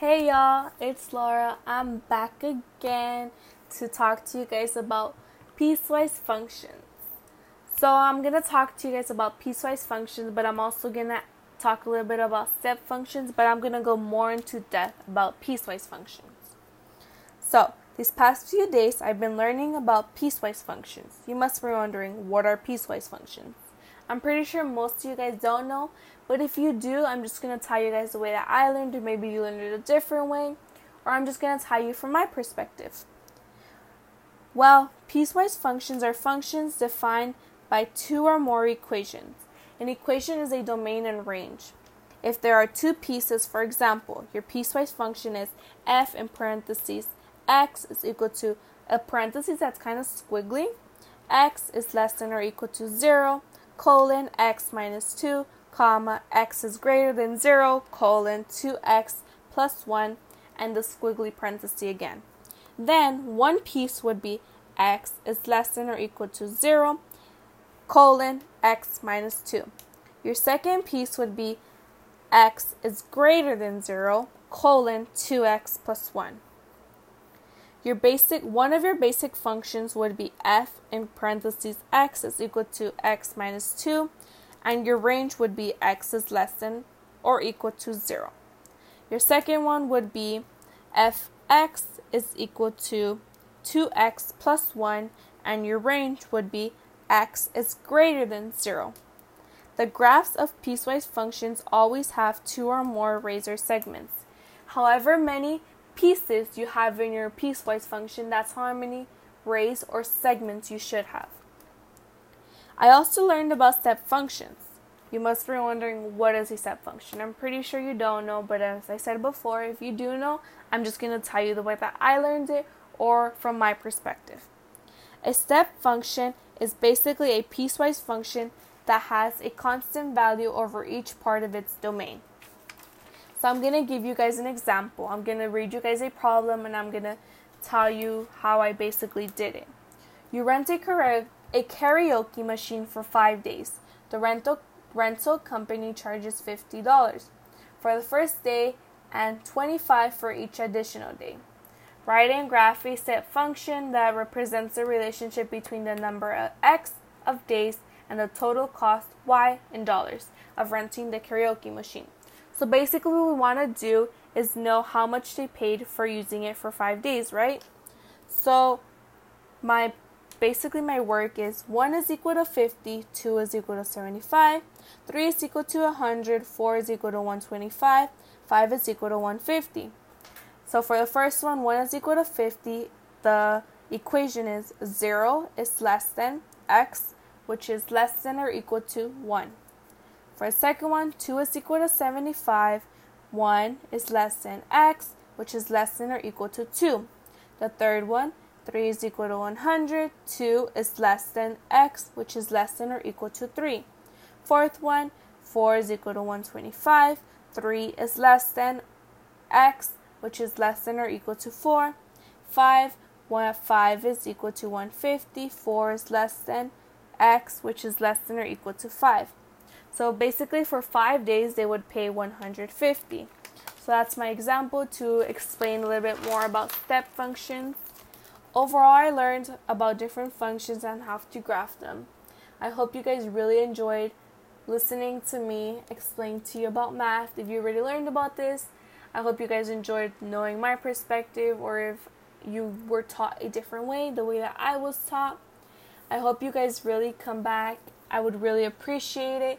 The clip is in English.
Hey y'all, it's Laura. I'm back again to talk to you guys about piecewise functions. So, I'm to talk to you guys about piecewise functions, but I'm also to talk a little bit about step functions, but I'm to go more into depth about piecewise functions. So, these past few days, I've been learning about piecewise functions. You must be wondering, what are piecewise functions? I'm pretty sure most of you guys don't know, but if you do, I'm just to tell you guys the way that I learned, or maybe you learned it a different way, or I'm just to tell you from my perspective. Well, piecewise functions are functions defined by two or more equations. An equation is a domain and range. If there are two pieces, for example, your piecewise function is f in parentheses x is equal to a parenthesis that's kind of squiggly, x is less than or equal to 0, colon x minus 2, comma x is greater than 0, colon 2x plus 1, and the squiggly parenthesis again. Then one piece would be x is less than or equal to 0, colon x minus 2. Your second piece would be x is greater than 0, colon 2x plus 1. Your basic one of your basic functions would be f in parentheses x is equal to x minus 2 and your range would be x is less than or equal to 0. Your second one would be fx is equal to 2x plus 1 and your range would be x is greater than 0. The graphs of piecewise functions always have two or more rays or segments. However many pieces you have in your piecewise function, that's how many rays or segments you should have. I also learned about step functions. You must be wondering what is a step function. I'm pretty sure you don't know, but as I said before, if you do know, I'm just going to tell you the way that I learned it or from my perspective. A step function is basically a piecewise function that has a constant value over each part of its domain. So I'm to give you guys an example. I'm to read you guys a problem and I'm to tell you how I basically did it. You rent a, a karaoke machine for five days. The rental, rental company charges $50 for the first day and 25 for each additional day. Write and graph a step function that represents the relationship between the number of x of days and the total cost y in dollars of renting the karaoke machine. So basically, what we want to do is know how much they paid for using it for five days, right? So my basically my work is 1 is equal to 50, 2 is equal to 75, 3 is equal to 100, 4 is equal to 125, 5 is equal to 150. So for the first one, 1 is equal to 50, the equation is 0 is less than x, which is less than or equal to 1. For the second one, 2 is equal to 75, 1 is less than x, which is less than or equal to 2. The third one, 3 is equal to 100, 2 is less than x, which is less than or equal to 3. Fourth one, 4 is equal to 125, 3 is less than x, which is less than or equal to 4. 5, 1, 5 is equal to 150, 4 is less than x, which is less than or equal to 5. So basically, for five days, they would pay 150. So that's my example to explain a little bit more about step functions. Overall, I learned about different functions and how to graph them. I hope you guys really enjoyed listening to me explain to you about math. If you already learned about this, I hope you guys enjoyed knowing my perspective or if you were taught a different way, the way that I was taught. I hope you guys really come back. I would really appreciate it.